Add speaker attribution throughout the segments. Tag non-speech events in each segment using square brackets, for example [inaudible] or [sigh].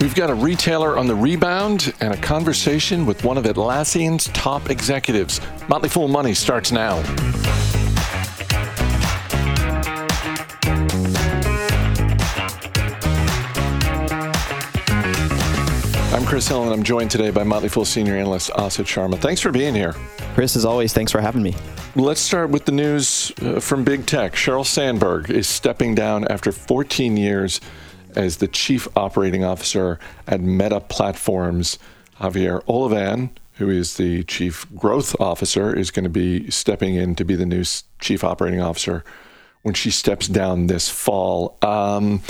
Speaker 1: We've got a retailer on the rebound and a conversation with one of Atlassian's top executives. Motley Fool Money starts now. Chris Hill, and I'm joined today by Motley Fool senior analyst Asit Sharma. Thanks for being here.
Speaker 2: Chris, as always, thanks for having me.
Speaker 1: Let's start with the news uh, from big tech. Sheryl Sandberg is stepping down after 14 years as the chief operating officer at Meta Platforms. Javier Olivan, who is the chief growth officer, is going to be stepping in to be the new chief operating officer when she steps down this fall. Um,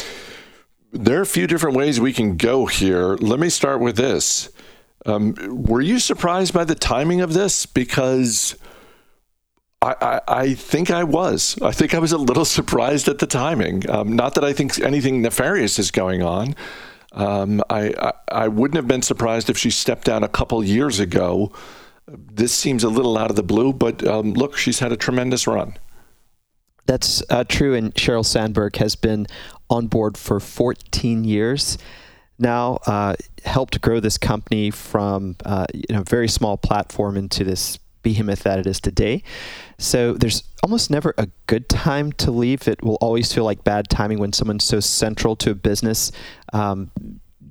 Speaker 1: there are a few different ways we can go here. Let me start with this. Um, were you surprised by the timing of this? Because I, I, I, think I was. I think I was a little [laughs] surprised at the timing. Um, not that I think anything nefarious is going on. Um, I, I, I wouldn't have been surprised if she stepped down a couple years ago. This seems a little out of the blue, but um, look, she's had a tremendous run.
Speaker 2: That's uh, true, and Sheryl Sandberg has been on board for 14 years now, uh, helped grow this company from uh, you know very small platform into this behemoth that it is today. So there's almost never a good time to leave. It will always feel like bad timing when someone so central to a business um,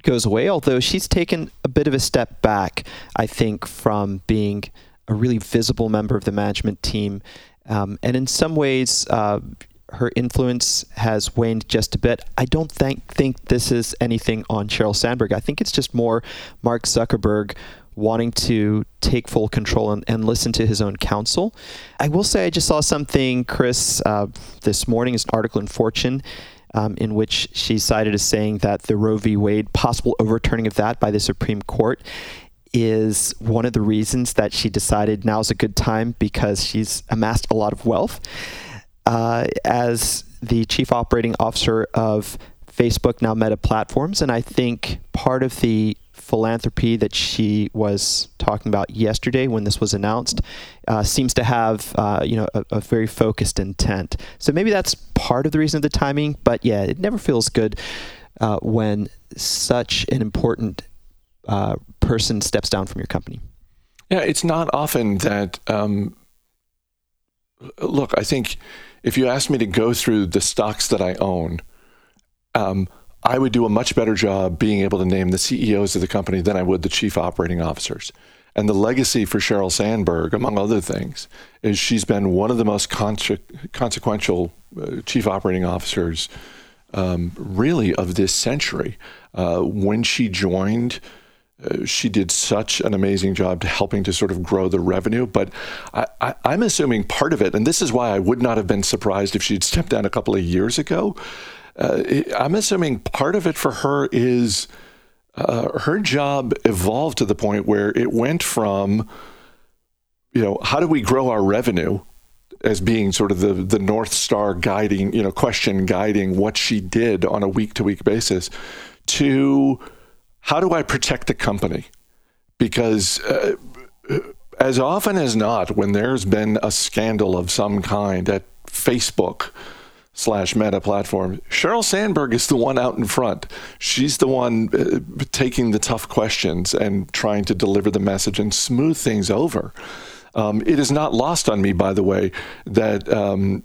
Speaker 2: goes away. Although she's taken a bit of a step back, I think, from being a really visible member of the management team. Um, and in some ways, uh, her influence has waned just a bit. I don't think think this is anything on Sheryl Sandberg. I think it's just more Mark Zuckerberg wanting to take full control and, and listen to his own counsel. I will say I just saw something, Chris, uh, this morning is an article in Fortune. Um, in which she cited as saying that the Roe v. Wade possible overturning of that by the Supreme Court is one of the reasons that she decided now is a good time because she's amassed a lot of wealth uh, as the chief operating officer of Facebook, now Meta Platforms. And I think part of the philanthropy that she was talking about yesterday when this was announced uh, seems to have uh, you know a, a, very focused intent. So maybe that's part of the reason of the timing. But yeah, it never feels good uh, when such an important uh, person steps down from your company.
Speaker 1: Yeah, it's not often that. Um, look, I think if you asked me to go through the stocks that I own, um, I would do a much better job being able to name the CEOs of the company than I would the chief operating officers. And the legacy for Sheryl Sandberg, among other things, is she's been one of the most consequential uh, chief operating officers, um, really, of this century. Uh, when she joined, uh, she did such an amazing job to helping to sort of grow the revenue. But I, am assuming part of it, and this is why I would not have been surprised if she'd stepped down a couple of years ago. Uh, I'm assuming part of it for her is uh, her job evolved to the point where it went from, you know, how do we grow our revenue as being sort of the the north star guiding, you know, question guiding what she did on a week to week basis, to how do I protect the company? Because uh, as often as not, when there's been a scandal of some kind at Facebook slash Meta platform, Sheryl Sandberg is the one out in front. She's the one uh, taking the tough questions and trying to deliver the message and smooth things over. Um, it is not lost on me, by the way, that um,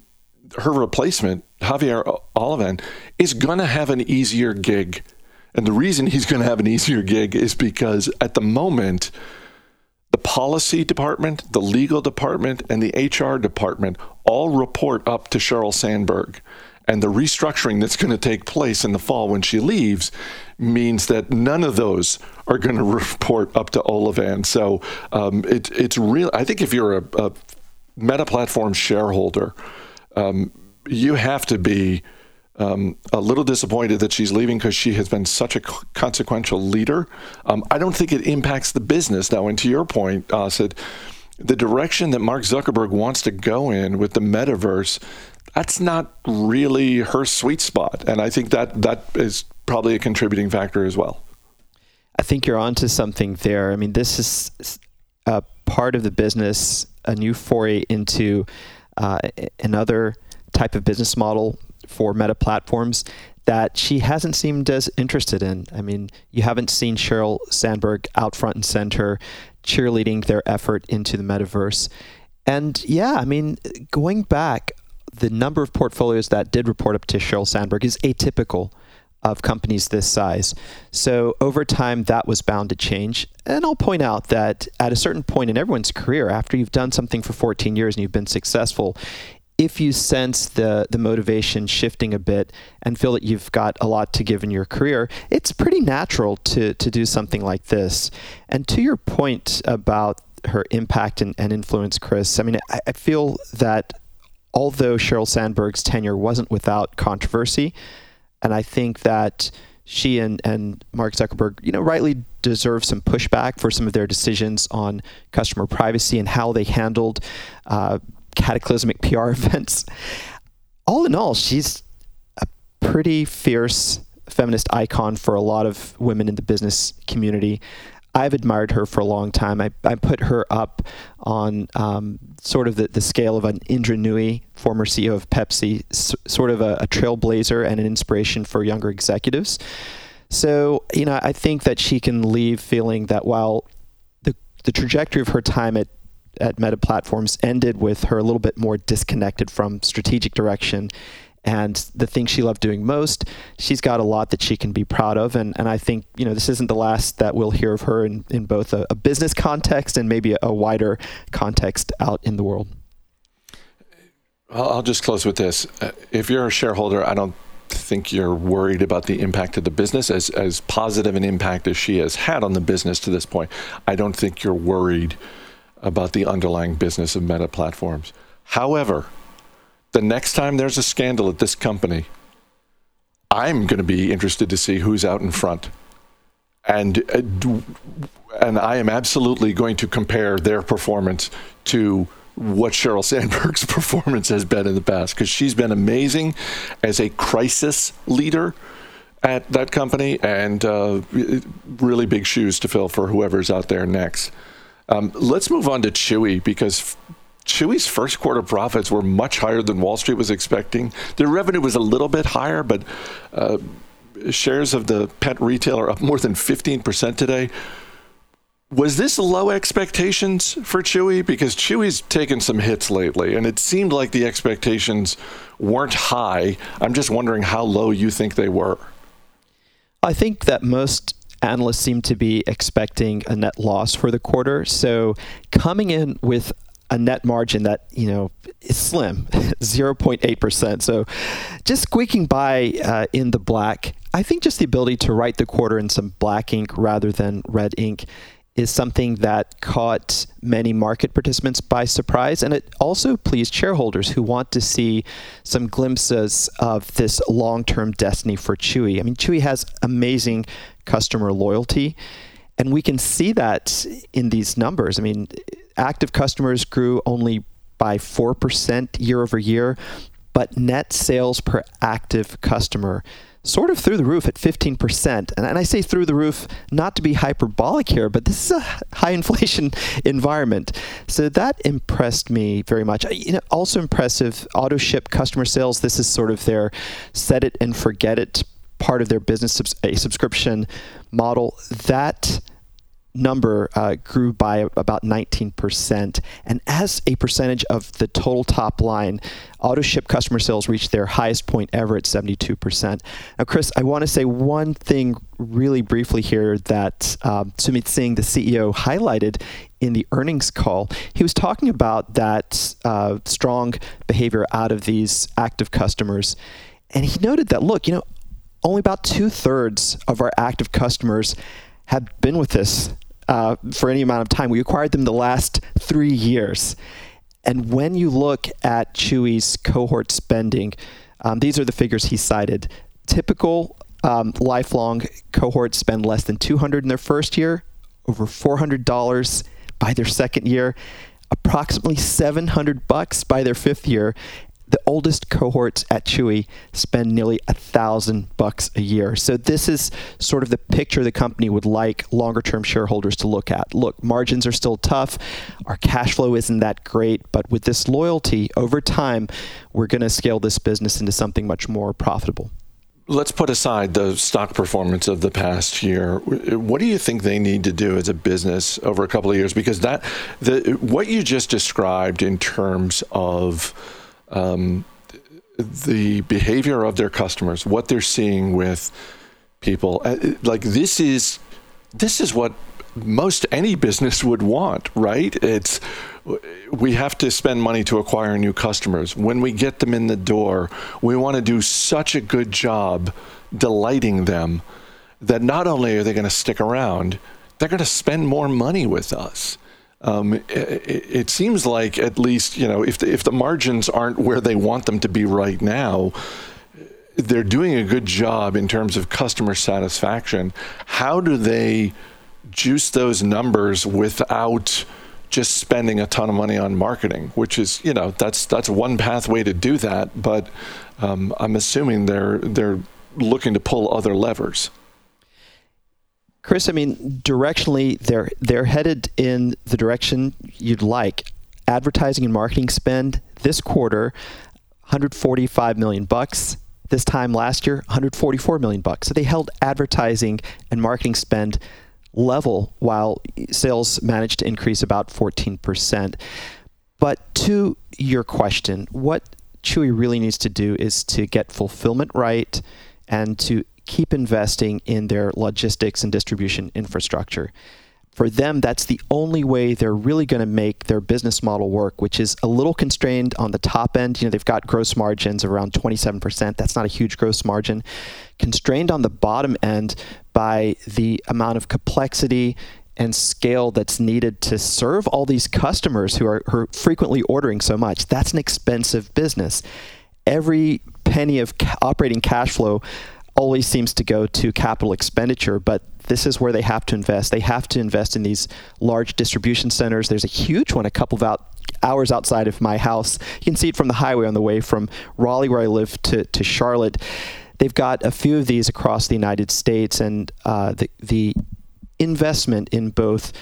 Speaker 1: her replacement, Javier Olivan, is going to have an easier gig and the reason he's going to have an easier gig is because at the moment, the policy department, the legal department, and the HR department all report up to Sheryl Sandberg. And the restructuring that's going to take place in the fall when she leaves means that none of those are going [laughs] to report up to Olivan. So um, it, it's real. I think if you're a, a Meta Platform shareholder, um, you have to be um, a little disappointed that she's leaving because she has been such a consequential leader. Um, I don't think it impacts the business, though. And to your point, uh, said the direction that Mark Zuckerberg wants to go in with the metaverse, that's not really her sweet spot. And I think that that is probably a contributing factor as well.
Speaker 2: I think you're onto something there. I mean, this is a part of the business, a new foray into uh, another type of business model for meta platforms that she hasn't seemed as interested in. I mean, you haven't seen Sheryl Sandberg out front and center cheerleading their effort into the metaverse. And yeah, I mean, going back, the number of portfolios that did report up to Sheryl Sandberg is atypical of companies this size. So over time, that was bound to change. And I'll point out that at a certain point in everyone's career, after you've done something for 14 years and you've been successful, if you sense the the motivation shifting a bit and feel that you've got a lot to give in your career, it's pretty natural to to do something like this. And to your point about her impact and, and influence, Chris, I mean, I, I feel that although Sheryl Sandberg's tenure wasn't without controversy, and I think that she and, and Mark Zuckerberg, you know, rightly deserve some pushback for some of their decisions on customer privacy and how they handled uh, cataclysmic PR [laughs] events. All in all, she's a pretty fierce feminist icon for a lot of women in the business community. I've admired her for a long time. I, I put her up on um, sort of the, the scale of an Indra Nooyi, former CEO of Pepsi, s- sort of a, a trailblazer and an inspiration for younger executives. So, you know, I think that she can leave feeling that while the, the trajectory of her time at at Meta Platforms ended with her a little bit more disconnected from strategic direction and the thing she loved doing most. She's got a lot that she can be proud of, and, and I think you know this isn't the last that we'll hear of her in, in both a, a business context and maybe a, a, wider context out in the world.
Speaker 1: I'll just close with this: uh, if you're a shareholder, I don't think you're worried about the impact of the business as as positive an impact as she has had on the business to this point. I don't think you're worried about the underlying business of meta platforms. However, the next time there's a scandal at this company, I'm going to be interested to see who's out in front. And uh, and I am absolutely going to compare their performance to what Sheryl Sandberg's [laughs] performance has been in the past because she's been amazing as a crisis leader at that company and uh, really big shoes to fill for whoever's out there next. Um, let's move on to Chewy because Chewy's first quarter profits were much higher than Wall Street was expecting. Their revenue was a little bit higher, but uh, shares of the pet retailer up more than 15% today. Was this low expectations for Chewy? Because Chewy's taken some hits lately, and it seemed like the expectations weren't high. I'm just wondering how low you think they were.
Speaker 2: I think that most analysts seem to be expecting a net loss for the quarter. So coming in with a net margin that you know is slim, [laughs] 0.8%. So just squeaking by uh, in the black. I think just the ability to write the quarter in some black ink rather than red ink is something that caught many market participants by surprise. And it also pleased shareholders who want to see some glimpses of this long term destiny for Chewy. I mean, Chewy has amazing customer loyalty. And we can see that in these numbers. I mean, active customers grew only by 4% year over year, but net sales per active customer sort of through the roof at 15%. And, I say through the roof not to be hyperbolic here, but this is a [laughs] high inflation [laughs] environment. So that impressed me very much. You know, also impressive auto ship customer sales. This is sort of their set it and forget it part of their business a subscription model. That number uh, grew by about 19%. And as a percentage of the total top line, auto ship customer sales reached their highest point ever at 72%. Now, Chris, I want to say one thing really briefly here that uh, Sumit Singh, the CEO, highlighted in the earnings call. He was talking about that uh, strong behavior out of these active customers. And he noted that, look, you know, only about two thirds of our active customers have been with us uh, for any amount of time. We acquired them the last three years. And when you look at Chewy's cohort spending, um, these are the figures he cited. Typical um, lifelong cohorts spend less than 200 in their first year, over $400 by their second year, approximately 700 bucks by their fifth year, the oldest cohorts at Chewy spend nearly a thousand bucks a year. So this is sort of the picture the company would like longer term shareholders to look at. Look, margins are still tough. Our cash flow isn't that great, but with this loyalty over time, we're going to scale this business into something much more profitable.
Speaker 1: Let's put aside the stock performance of the past year. What do you think they need to do as a business over a couple of years? Because that, the, what you just described in terms of um, the behavior of their customers, what they're seeing with people. Uh, like this is this is what most any business would want, right? It's we have to spend money to acquire new customers. When we get them in the door, we want to do such a good job delighting them that not only are they going to stick around, they're going to spend more money with us um, it, it, seems like at least you know if the, if the margins aren't where they want them to be right now, they're doing a good job in terms of customer satisfaction. How do they juice those numbers without just spending a ton of money on marketing? Which is you know that's that's one pathway to do that, but um, I'm assuming they're they're looking to pull other levers.
Speaker 2: Chris, I mean, directionally, they're they're headed in the direction you'd like. Advertising and marketing spend this quarter, 145 million bucks. This time last year, 144 million bucks. So they held advertising and marketing spend level while sales managed to increase about 14%. But to your question, what Chewy really needs to do is to get fulfillment right and to keep investing in their logistics and distribution infrastructure. For them, that's the only way they're really going to make their business model work, which is a little constrained on the top end. You know, they've got gross margins around 27%. That's not a huge gross margin. Constrained on the bottom end by the amount of complexity and scale that's needed to serve all these customers who are, who are frequently ordering so much. That's an expensive business. Every penny of operating cash flow always seems to go to capital expenditure, but this is where they have to invest. They have to invest in these large distribution centers. There's a huge one a couple of out, hours outside of my house. You can see it from the highway on the way from Raleigh, where I live, to, to Charlotte. They've got a few of these across the United States, and uh, the, the investment in both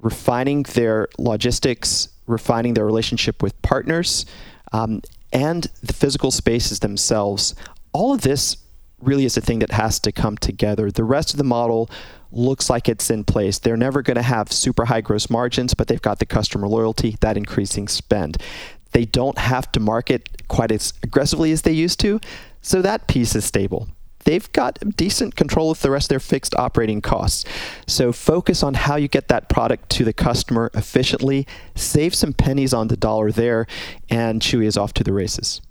Speaker 2: refining their logistics, refining their relationship with partners, um, and the physical spaces themselves. All of this really is a thing that has to come together. The rest of the model looks like it's in place. They're never going to have super high gross margins, but they've got the customer loyalty, that increasing spend. They don't have to market quite as aggressively as they used to, so that piece is stable. They've got decent control of the rest of their fixed operating costs. So focus on how you get that product to the customer efficiently, save some pennies on the dollar there, and Chewy is off to the races.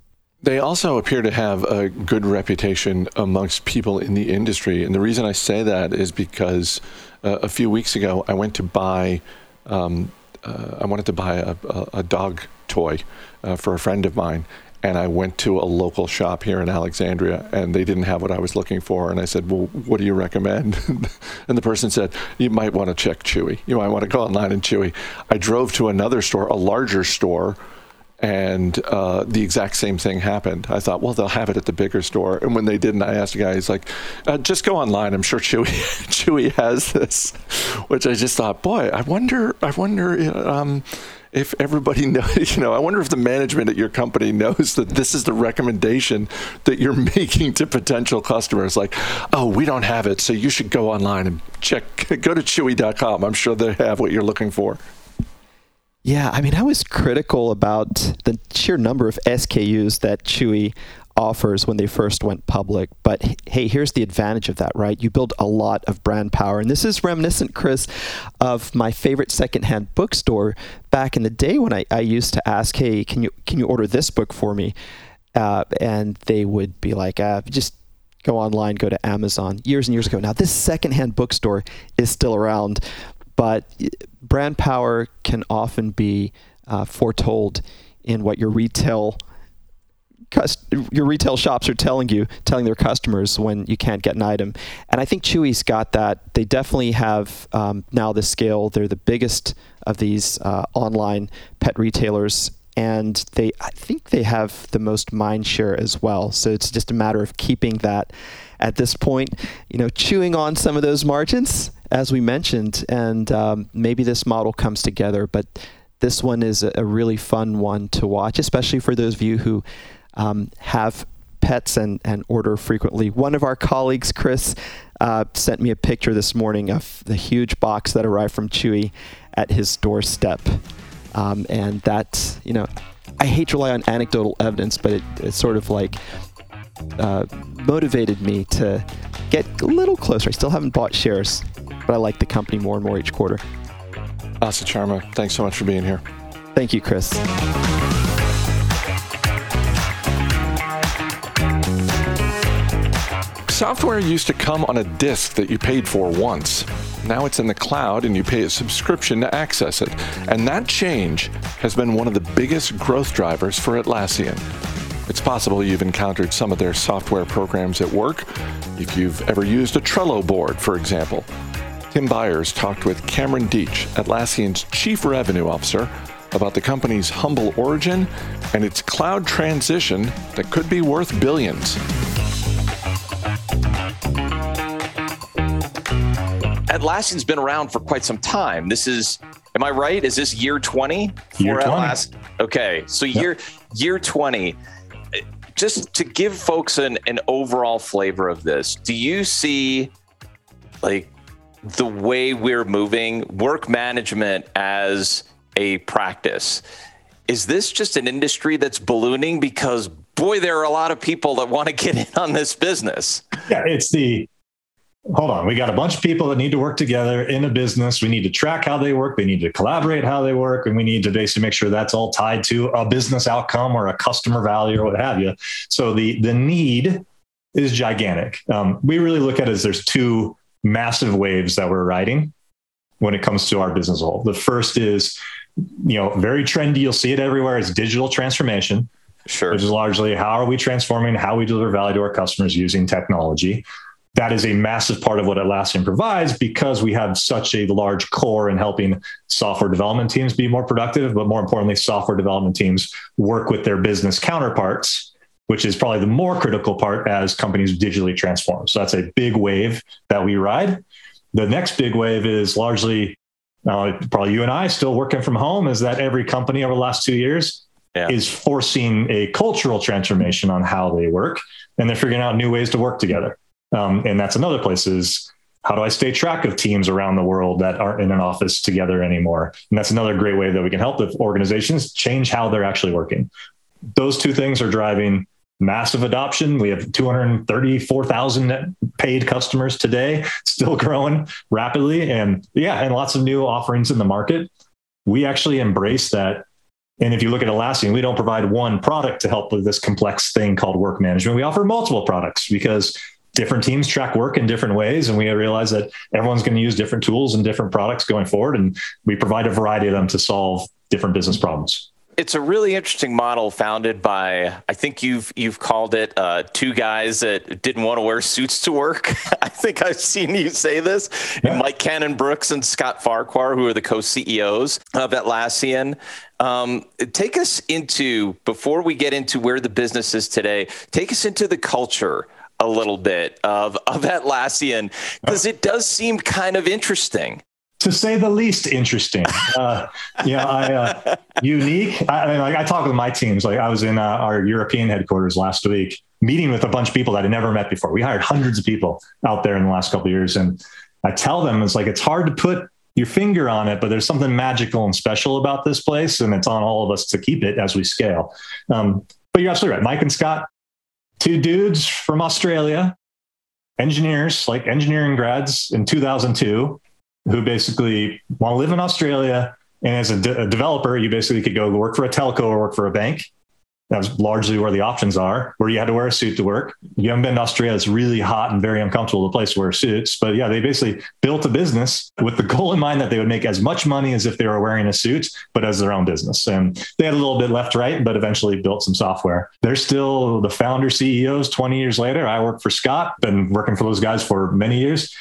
Speaker 1: They also appear to have a good reputation amongst people in the industry. And the reason I say that is because uh, a few weeks ago, I went to buy, um, uh, I wanted to buy a, a, a dog toy uh, for a friend of mine. And I went to a local shop here in Alexandria, and they didn't have what I was looking for. And I said, "Well, what do you recommend?" [laughs] and the person said, "You might want to check Chewy. You might want to go online and Chewy." I drove to another store, a larger store, and uh, the exact same thing happened. I thought, well, they'll have it at the bigger store. And when they didn't, I asked a guy, he's like, uh, just go online. I'm sure Chewy, [laughs] Chewy has this, which I just thought, boy, I wonder, I wonder um, if everybody [laughs] knows, you know, I wonder if the management at your company knows that this is the recommendation that you're [laughs] making to potential customers. Like, oh, we don't have it, so you should go online and check, go to chewy.com. I'm sure they have what you're looking for.
Speaker 2: Yeah, I mean, I was critical about the sheer number of SKUs that Chewy offers when they first went public. But hey, here's the advantage of that, right? You build a lot of brand power. And this is reminiscent, Chris, of my favorite secondhand bookstore back in the day when I, I used to ask, hey, can you can you order this book for me? Uh, and they would be like, uh, just go online, go to Amazon. Years and years ago. Now, this secondhand bookstore is still around, but brand power can often be uh, foretold in what your retail your retail shops are telling you, telling their customers when you can't get an item. And I think Chewy's got that. They definitely have um, now the scale. They're the biggest of these uh, online pet retailers, and they I think they have the most mind share as well. So it's just a matter of keeping that at this point, you know, chewing on some of those margins as we mentioned, and um, maybe this model comes together. But this one is a, really fun one to watch, especially for those of you who um, have pets and, and order frequently. One of our colleagues, Chris, uh, sent me a picture this morning of the huge box that arrived from Chewy at his doorstep. Um, and that, you know, I hate to rely on anecdotal evidence, but it, it's sort of like uh, motivated me to get a little closer. I still haven't bought shares, but I like the company more and more each quarter.
Speaker 1: Asit Sharma, thanks so much for being here.
Speaker 2: Thank you, Chris.
Speaker 1: Software used to come on a disk that you paid for once. Now it's in the cloud and you pay a subscription to access it. And that change has been one of the biggest growth drivers for Atlassian. It's possible you've encountered some of their software programs at work, if you've ever used a Trello board, for example. Tim Beyers talked with Cameron Deatsch, Atlassian's Chief Revenue Officer, about the company's humble origin and its cloud transition that could be worth billions.
Speaker 3: Atlassian's been around for quite some time. This is, am I right? Is this year 20
Speaker 4: for year 20. Atlassian?
Speaker 3: Okay, so yep. year year 20. Just to give folks an, an overall flavor of this, do you see like the way we're moving work management as a practice? Is this just an industry that's ballooning because boy, there are a lot of people that want to get in on this business?
Speaker 4: Yeah, it's the hold on, we got a bunch of people that need to work together in a business. We need to track how they work. They need to collaborate how they work. And we need to basically make sure that's all tied to a business outcome or a customer value or what have you. So the, the need is gigantic. Um, we really look at it as there's two massive waves that we're riding when it comes to our business whole. The first is, you know, very trendy. You'll see it everywhere. It's digital transformation.
Speaker 3: Sure.
Speaker 4: Which is largely how are we transforming how we deliver value to our customers using technology that is a massive part of what Atlassian provides because we have such a large core in helping software development teams be more productive, but more importantly, software development teams work with their business counterparts, which is probably the more critical part as companies digitally transform. So that's a big wave that we ride. The next big wave is largely uh, probably you and I still working from home, is that every company over the last two years yeah. is forcing a cultural transformation on how they work, and they're figuring out new ways to work together. Um, and that's another place is how do I stay track of teams around the world that aren't in an office together anymore? And that's another great way that we can help the organizations change how they're actually working. Those two things are driving massive adoption. We have 234,000 paid customers today, [laughs] still growing rapidly. And yeah, and lots of new offerings in the market. We actually embrace that. And if you look at Atlassian, we don't provide one product to help with this complex thing called work management. We offer multiple products because different teams track work in different ways and we realize that everyone's going to use different tools and different products going forward and we provide a variety of them to solve different business problems
Speaker 3: it's a really interesting model founded by I think you've you've called it uh, two guys that didn't want to wear suits to work. [laughs] I think I've seen you say this. Yeah. Mike Cannon Brooks and Scott Farquhar, who are the co-CEOs of Atlassian. Um, take us into before we get into where the business is today. Take us into the culture a little bit of, of Atlassian because it does seem kind of interesting.
Speaker 4: To say the least, interesting. Uh, I, uh, unique. I, I, I, talk with my teams. Like I was in uh, our European headquarters last week, meeting with a bunch of people that I never met before. We hired hundreds of people out there in the last couple years, and I tell them it's like it's hard to put your finger on it, but there's something magical and special about this place, and it's on all of us to keep it as we scale. Um, but you're absolutely right. Mike and Scott two dudes from Australia, engineers, like engineering grads in 2002, who basically want to live in Australia. And as a, de- a developer, you basically could go work for a telco or work for a bank. That's largely where the options are, where you had to wear a suit to work. You haven't been to Australia, it's really hot and very uncomfortable, the place to wear suits. But yeah, they basically built a business with the goal in mind that they would make as much money as if they were wearing a suit, but as their own business. And they had a little bit left, right, but eventually built some software. They're still the founder CEOs 20 years later. I work for Scott, been working for those guys for many years.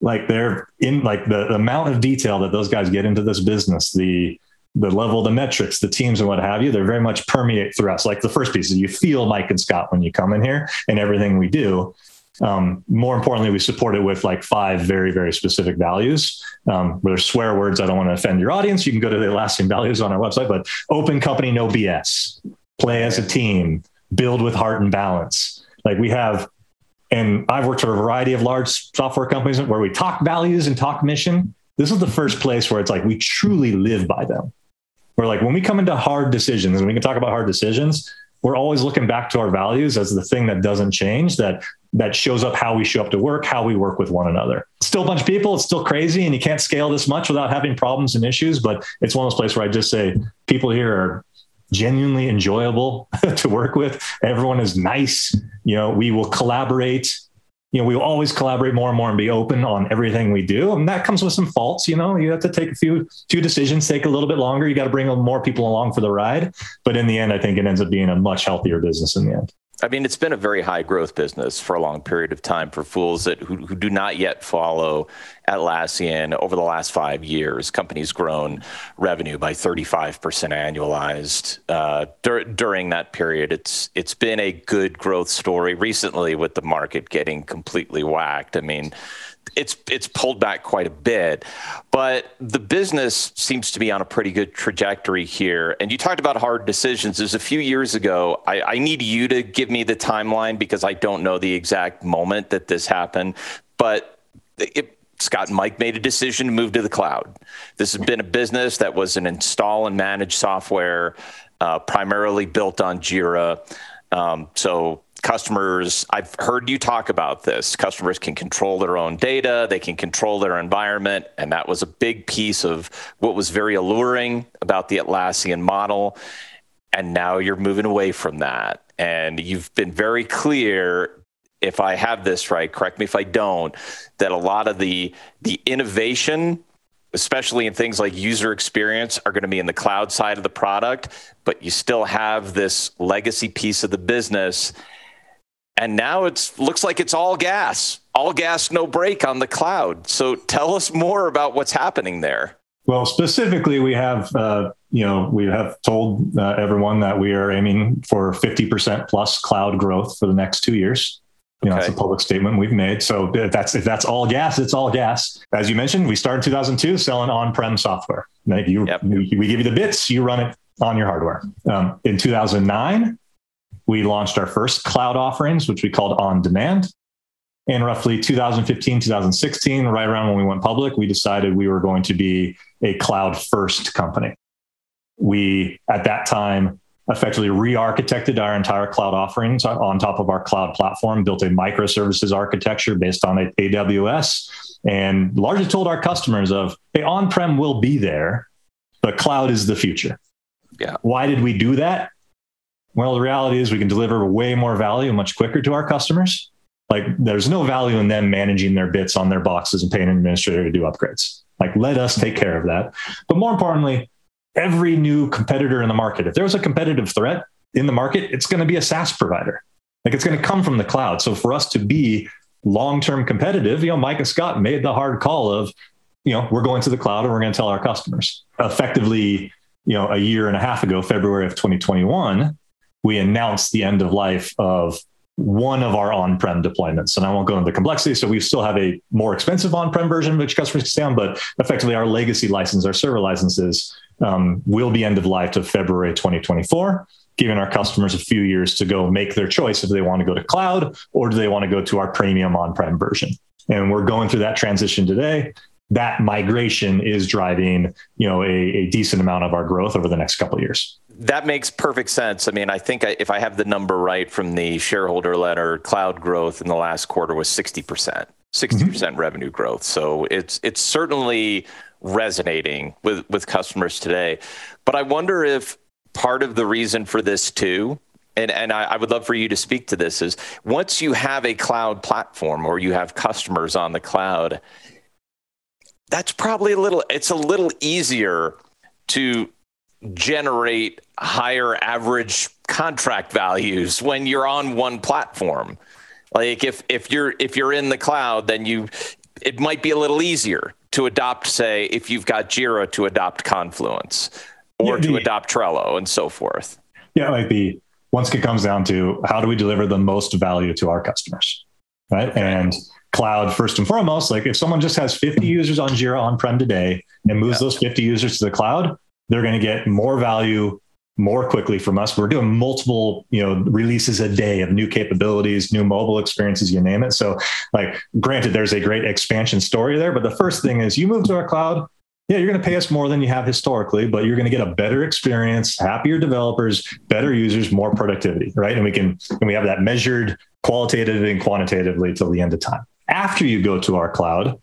Speaker 4: Like they're in like the, the amount of detail that those guys get into this business, the the level the metrics, the teams, and what have you, they're very much permeate through us. Like the first piece is you feel Mike and Scott when you come in here and everything we do. Um, more importantly, we support it with like five very, very specific values. Um, where there's swear words, I don't want to offend your audience. You can go to the Atlassian values on our website, but open company, no BS, play as a team, build with heart and balance. Like we have, and I've worked for a variety of large software companies where we talk values and talk mission. This is the first place where it's like we truly live by them. We're like, when we come into hard decisions, and we can talk about hard decisions, we're always looking back to our values as the thing that doesn't change that that shows up how we show up to work how we work with one another. Still a bunch of people it's still crazy and you can't scale this much without having problems and issues but it's one of those places where i just say people here are genuinely enjoyable [laughs] to work with. Everyone is nice. You know we will collaborate you know, we will always collaborate more and more and be open on everything we do. And that comes with some faults. You know, you have to take a few few decisions, take a little bit longer. You got to bring more people along for the ride. But in the end, I think it ends up being a much healthier business in the end.
Speaker 3: I mean, it's been a very high growth business for a long period of time for fools that who, who do not yet follow Atlassian. Over the last five years, company's grown revenue by 35% annualized. Uh, dur- during that period, it's it's been a good growth story. Recently, with the market getting completely whacked, I mean, it's it's pulled back quite a bit, but the business seems to be on a pretty good trajectory here. And you talked about hard decisions. There's a few years ago. I, I need you to give me the timeline because I don't know the exact moment that this happened. But it, Scott and Mike made a decision to move to the cloud. This has been a business that was an install and manage software, uh, primarily built on Jira. Um, so customers i've heard you talk about this. Customers can control their own data they can control their environment and that was a big piece of what was very alluring about the atlassian model. And now you're moving away from that. And you've been very clear if i have this right correct me if i don't that a lot of the the innovation especially in things like user experience are going to be in the cloud side of the product but you still have this legacy piece of the business and now it looks like it's all gas, all gas, no brake on the cloud. So tell us more about what's happening there.
Speaker 4: Well, specifically, we have uh, you know we have told uh, everyone that we are aiming for 50% plus cloud growth for the next two years. You know, okay. that's a public statement we've made. So if that's if that's all gas, it's all gas. As you mentioned, we started 2002 selling on-prem software. Like you, yep. we, we, give you the bits, you run it on your hardware. Um, in 2009, we launched our first cloud offerings, which we called On Demand. In roughly 2015, 2016, right around when we went public, we decided we were going to be a cloud first company. We, at that time, effectively re architected our entire cloud offerings on top of our cloud platform, built a microservices architecture based on AWS, and largely told our customers of, hey, on prem will be there, but cloud is the future. Yeah. Why did we do that? Well, the reality is we can deliver way more value much quicker to our customers. Like there's no value in them managing their bits on their boxes and paying an administrator to do upgrades. Like let us take care of that. But more importantly, every new competitor in the market, if there was a competitive threat in the market, it's going to be a SaaS provider. Like it's going to come from the cloud. So for us to be long-term competitive, you know, and Scott made the hard call of, you know, we're going to the cloud and we're going to tell our customers. Effectively, you know, a year and a half ago, February of 2021, we announced the end of life of one of our on-prem deployments. And I won't go into the complexity. So we still have a more expensive on-prem version which customers can stay on, but effectively our legacy license, our server licenses um, will be end of life to February 2024, giving our customers a few years to go make their choice if they want to go to cloud or do they want to go to our premium on-prem version. And we're going through that transition today. That migration is driving, you know, a, a decent amount of our growth over the next couple of years.
Speaker 3: That makes perfect sense. I mean, I think I, if I have the number right from the shareholder letter, cloud growth in the last quarter was 60%, 60% mm-hmm. revenue growth. So it's it's certainly resonating with with customers today. But I wonder if part of the reason for this too and, and I, I, would love for you to speak to this is once you have a cloud platform or you have customers on the cloud that's probably a little it's a little easier to generate higher average contract values when you're on one platform. Like if if you're if you're in the cloud, then you it might be a little easier to adopt, say, if you've got Jira to adopt Confluence. or yeah, the, to adopt Trello and so forth.
Speaker 4: Yeah, like the once it comes down to how do we deliver the most value to our customers, right? Okay. And cloud first and foremost. Like if someone just has 50 users on Jira on-prem today and moves yeah. those 50 users to the cloud, they're going to get more value more quickly from us. We're doing multiple, you know, releases a day of new capabilities, new mobile experiences, you name it. So, like, granted, there's a great expansion story there, but the first thing is you move to our cloud. Yeah, you're going to pay us more than you have historically, but you're going to get a better experience, happier developers, better users, more productivity, right? And we can, and we have that measured qualitatively and quantitatively till the end of time. After you go to our cloud,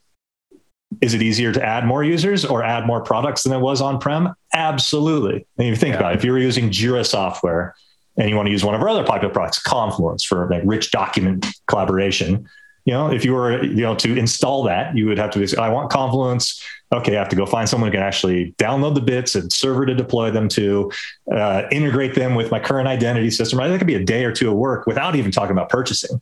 Speaker 4: is it easier to add more users or add more products than it was on prem? Absolutely. And you think yeah. about it, if you were using Jira software and you want to use one of our other popular products, Confluence for like rich document collaboration, you know, if you were, you know, to install that, you would have to say, I want Confluence. Okay, I have to go find someone who can actually download the bits and server to deploy them to, uh, integrate them with my current identity system. Right? That could be a day or two of work without even talking about purchasing.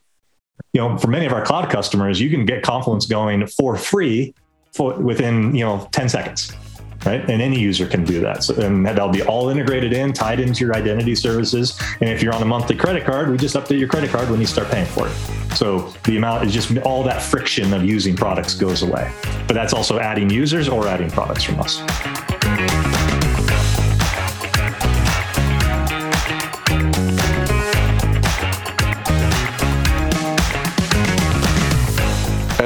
Speaker 4: You know, for many of our cloud customers, you can get Confluence going for free within you know 10 seconds right? And any user can do that. So, and that'll be all integrated in tied into your identity services. And if you're on a monthly credit card we just update your credit card when you start paying for it. So the amount is just all that friction of using products goes away. But that's also adding users or adding products from us